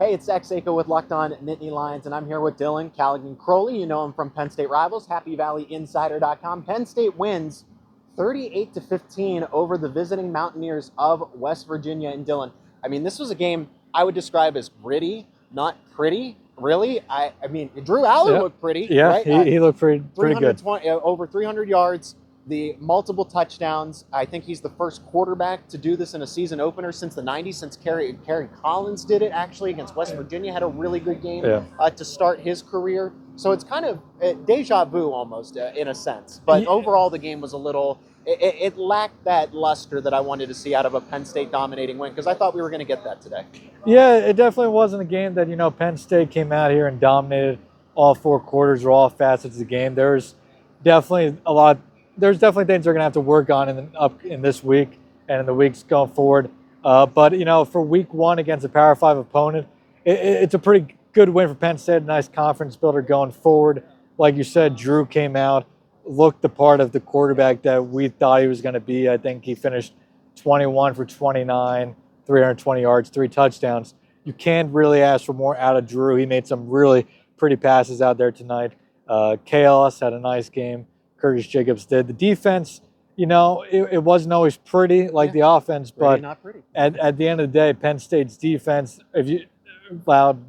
Hey, it's Zach Seyko with Locked On Nittany Lions, and I'm here with Dylan Callaghan Croley. You know him from Penn State Rivals, HappyValleyInsider.com. Penn State wins 38 to 15 over the visiting Mountaineers of West Virginia. And Dylan, I mean, this was a game I would describe as gritty, not pretty. Really, I, I mean, Drew Allar Yeah. looked pretty. Yeah, right? he, he looked pretty pretty good. 320 over 300 yards, the multiple touchdowns. I think he's the first quarterback to do this in a season opener since the 90s, since Kerry, Kerry Collins did it actually against West Virginia, had a really good game Yeah. uh, to start his career. So it's kind of uh, deja vu almost uh, in a sense. But Yeah. overall, the game was a little. It, it- it lacked that luster that I wanted to see out of a Penn State dominating win because I thought we were going to get that today. Yeah, it definitely wasn't a game that you know Penn State came out here and dominated all four quarters or all facets of the game. There's definitely a lot. There's definitely things they're going to have to work on in the, up in this week and in the weeks going forward. Uh, but you know, for week one against a Power Five opponent, it, it- it's a pretty good win for Penn State. Nice conference builder going forward. Like you said, Drew came out, looked the part of the quarterback that we thought he was going to be. I think he finished 21 for 29, 320 yards, three touchdowns. You can't really ask for more out of Drew. He made some really pretty passes out there tonight. Uh, KLS had a nice game. Curtis Jacobs did. The defense, you know, it, it wasn't always pretty like the offense, but not pretty. at, at the end of the day, Penn State's defense, if you allowed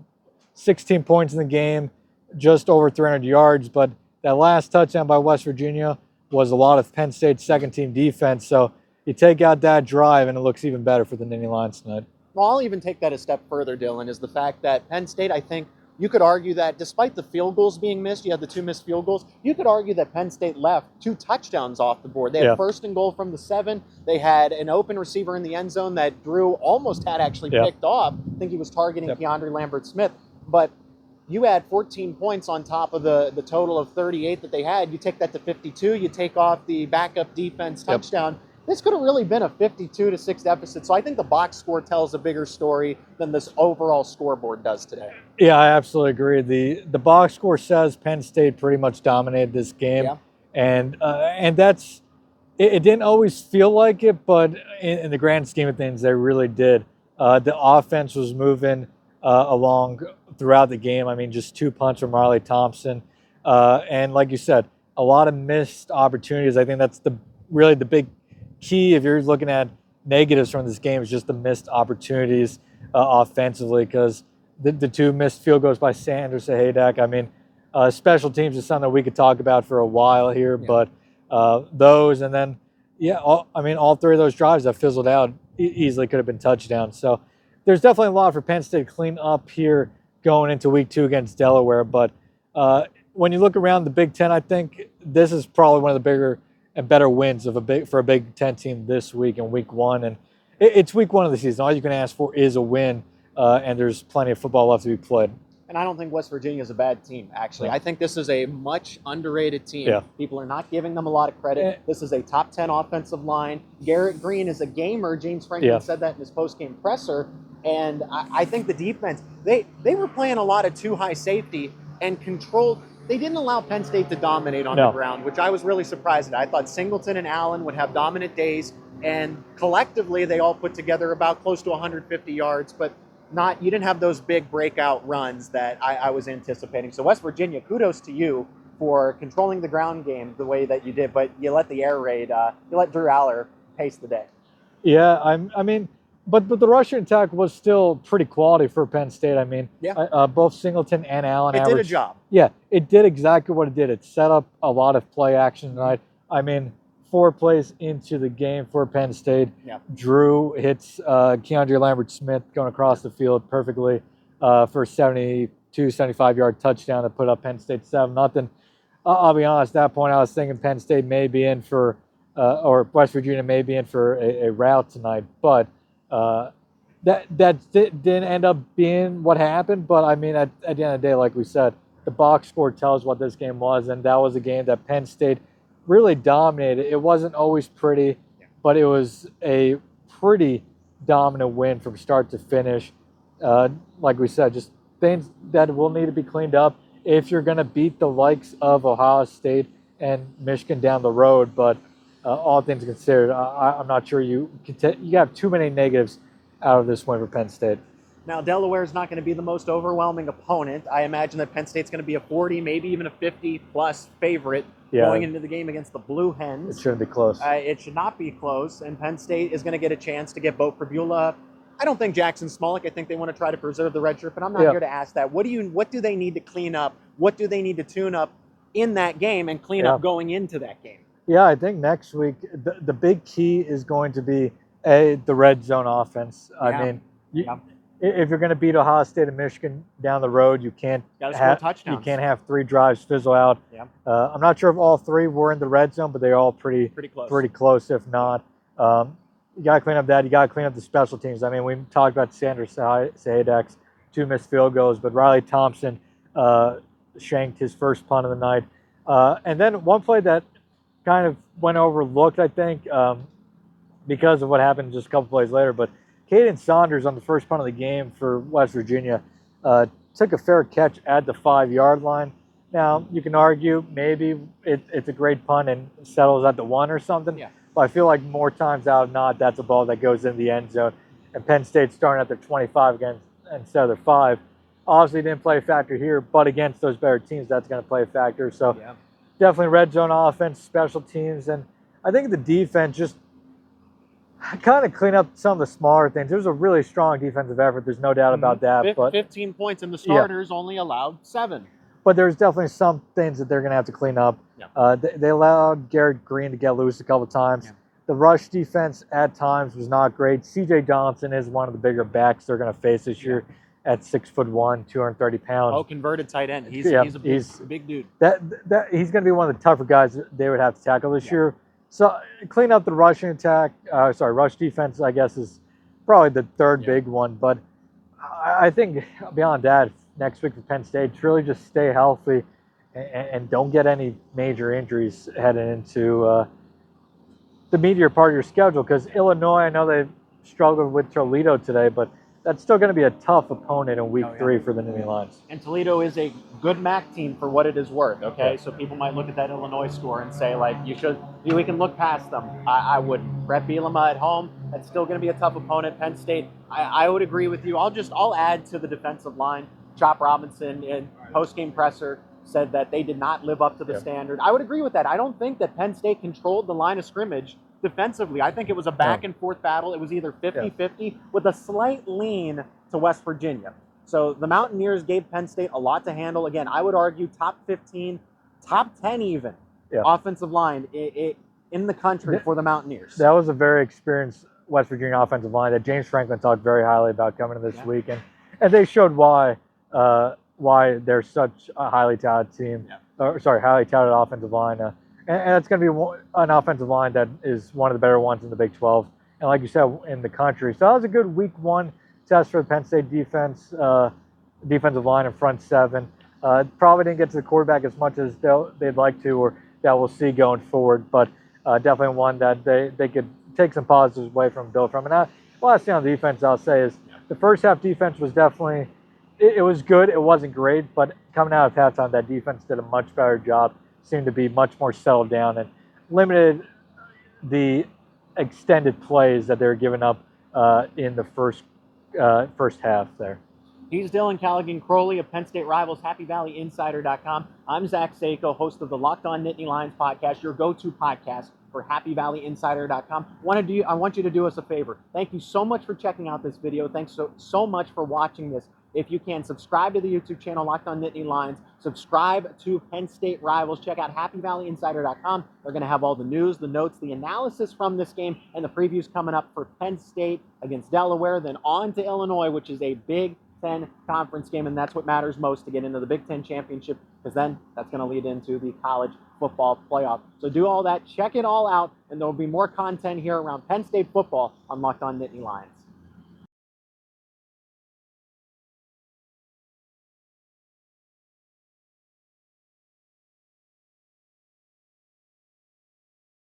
16 points in the game, just over 300 yards, but that last touchdown by West Virginia was a lot of Penn State's second team defense. So you take out that drive, and it looks even better for the Nittany Lions tonight. Well, I'll even take that a step further, Dylan, is the fact that Penn State, I think, you could argue that despite the field goals being missed, you had the two missed field goals, you could argue that Penn State left two touchdowns off the board. They had Yeah. first and goal from the seven. They had an open receiver in the end zone that Drew almost had actually Yeah. picked off. I think he was targeting Yep. Keandre Lambert Smith. But you had 14 points on top of the, the total of 38 that they had. You take that to 52, you take off the backup defense Yep. This could have really been a 52 to 6 deficit. So I think the box score tells a bigger story than this overall scoreboard does today. Yeah, I absolutely agree. the The box score says Penn State pretty much dominated this game, Yeah. and uh, and that's it, it. Didn't always feel like it, but in, in the grand scheme of things, they really did. Uh, the offense was moving uh, along throughout the game. I mean, just two punts from Riley Thompson, uh, and like you said, a lot of missed opportunities. I think that's the really the big key if you're looking at negatives from this game is just the missed opportunities uh, offensively because the, the two missed field goals by Sander Sahaydak. I mean, uh, special teams is something that we could talk about for a while here, Yeah. but uh, those and then yeah, all, I mean, all three of those drives that fizzled out e- easily could have been touchdowns. So there's definitely a lot for Penn State to clean up here going into week two against Delaware. But uh, when you look around the Big Ten, I think this is probably one of the bigger and better wins of a big for a Big Ten team this week in Week One, and it, it's Week One of the season. All you can ask for is a win, uh, and there's plenty of football left to be played. And I don't think West Virginia is a bad team, actually. Yeah. I think this is a much underrated team. Yeah. People are not giving them a lot of credit. Eh. This is a top 10 offensive line. Garrett Greene is a gamer. James Franklin Yeah. said that in his post-game presser. And I, I think the defense, they, they were playing a lot of two high safety and controlled. They didn't allow Penn State to dominate on the ground, which I was really surprised at. I thought Singleton and Allen would have dominant days, and collectively they all put together about close to 150 yards, but not you didn't have those big breakout runs that I, I was anticipating. So West Virginia, kudos to you for controlling the ground game the way that you did, but you let the air raid, uh, you let Drew Allar pace the day. Yeah, I'm, I mean, but but the rushing attack was still pretty quality for Penn State. I mean, Yeah. uh, uh, both Singleton and Allen It did a job. Yeah, it did exactly what it did. It set up a lot of play action tonight. I mean, four plays into the game for Penn State. Yeah. Drew hits uh, Keandre Lambert Smith going across the field perfectly uh, for a 72, 75 yard touchdown to put up Penn State seven nothing. Uh, I'll be honest, at that point, I was thinking Penn State may be in for, uh, or West Virginia may be in for a, a rout tonight, but. Uh, that that didn't end up being what happened. But I mean, at, at the end of the day, like we said, the box score tells what this game was, and that was a game that Penn State really dominated. It wasn't always pretty, but it was a pretty dominant win from start to finish. Uh, like we said, just things that will need to be cleaned up if you're going to beat the likes of Ohio State and Michigan down the road. But uh, all things considered, I, I'm not sure you you have too many negatives out of this win for Penn State. Now, Delaware is not going to be the most overwhelming opponent. I imagine that Penn State's going to be a 40, maybe even a 50 plus favorite Yeah, going into the game against the Blue Hens. it shouldn't be close. Uh, it should not be close, and Penn State is going to get a chance to get Beau Pribula. I don't think Jaxon Smolik. I think they want to try to preserve the red shirt, but I'm not Yeah. here to ask that. What do you? What do they need to clean up? What do they need to tune up in that game and clean Yeah. up going into that game? Yeah, I think next week the, the big key is going to be a the red zone offense. Yeah. I mean, you, Yeah. if you're going to beat Ohio State and Michigan down the road, you can't Got to score have, touchdowns. you can't have three drives fizzle out. Yeah. Uh, I'm not sure if all three were in the red zone, but they're all pretty pretty close. pretty close, if not. Um, you got to clean up that. You got to clean up the special teams. I mean, we talked about Sander Sahaydak's two missed field goals, but Riley Thompson uh, shanked his first punt of the night. Uh, and then one play that kind of went overlooked, I think, um, because of what happened just a couple plays later. But Kaden Saunders on the first punt of the game for West Virginia uh, took a fair catch at the five yard line. Now, you can argue maybe it, it's a great punt and settles at the one or something. Yeah. But I feel like more times out of not, that's a ball that goes in the end zone. And Penn State starting at their 25 against instead of their five. Obviously, didn't play a factor here, but against those better teams, that's going to play a factor. So Yeah. Definitely red zone offense, special teams, and I think the defense just kind of clean up some of the smaller things. It was a really strong defensive effort. There's no doubt about that, Fif- but 15 points, and the starters only allowed seven. but there's definitely some things that they're going to have to clean up. Yeah. Uh, they, they allowed Garrett Greene to get loose a couple times. Yeah. The rush defense at times was not great. C.J. Johnson is one of the bigger backs they're going to face this year at six foot one, 230 pounds. Oh, converted tight end. He's, Yeah, he's a big, he's- big dude. that that he's going to be one of the tougher guys that they would have to tackle this Yeah. year. So clean up the rushing attack. Uh, sorry, rush defense. I guess is probably the third Yeah. big one. But I, I think beyond that, next week for Penn State, really just stay healthy and, and don't get any major injuries heading into uh, the meteor part of your schedule. Because Illinois, I know they've struggled with Toledo today, but that's still going to be a tough opponent in week Oh, yeah. three for the Nittany Lions. And Toledo is a good MAC team for what it is worth. Okay, so people might look at that Illinois score and say like, you should, we can look past them. I, I would. Bret Bielema at home. That's still going to be a tough opponent. Penn State. I, I would agree with you. I'll just, I'll add to the defensive line. Chop Robinson in post game presser said that they did not live up to the Yeah. standard. I would agree with that. I don't think that Penn State controlled the line of scrimmage defensively. I think it was a back and forth battle. It was either 50 50 with a slight lean to West Virginia. So the Mountaineers gave Penn State a lot to handle. Again, I would argue top 15, top 10 even Yeah. offensive line i i in the country for the Mountaineers. That was a very experienced West Virginia offensive line that James Franklin talked very highly about coming to this Yeah. week, and, and they showed why uh, why they're such a highly touted team. Yeah. Or sorry, highly touted offensive line, uh, and, and it's going to be an offensive line that is one of the better ones in the Big 12, and like you said, in the country. So that was a good Week One test for the Penn State defense, uh, defensive line and front seven. Uh, probably didn't get to the quarterback as much as they'd like to, or that we'll see going forward, but uh, definitely one that they, they could take some positives away from, Bill from. And I, last thing on defense I'll say is the first half defense was definitely, it, it was good. It wasn't great, but coming out of halftime, that defense did a much better job. Seemed to be much more settled down and limited the extended plays that they were giving up uh, in the first uh, first half there. He's Dylan Callaghan Croley of Penn State Rivals, HappyValleyInsider.com. I'm Zach Seyko, host of the Locked On Nittany Lions podcast, your go-to podcast for HappyValleyInsider.com. Wanted to, I want you to do us a favor. Thank you so much for checking out this video. Thanks so so much for watching this. If you can, subscribe to the YouTube channel Locked On Nittany Lions. Subscribe to Penn State Rivals. Check out HappyValleyInsider.com. They're going to have all the news, the notes, the analysis from this game, and the previews coming up for Penn State against Delaware. Then on to Illinois, which is a Big Ten conference game, and that's what matters most to get into the Big Ten championship, because then that's going to lead into the college football playoff. So do all that, check it all out, and there will be more content here around Penn State football on Locked On Nittany Lions.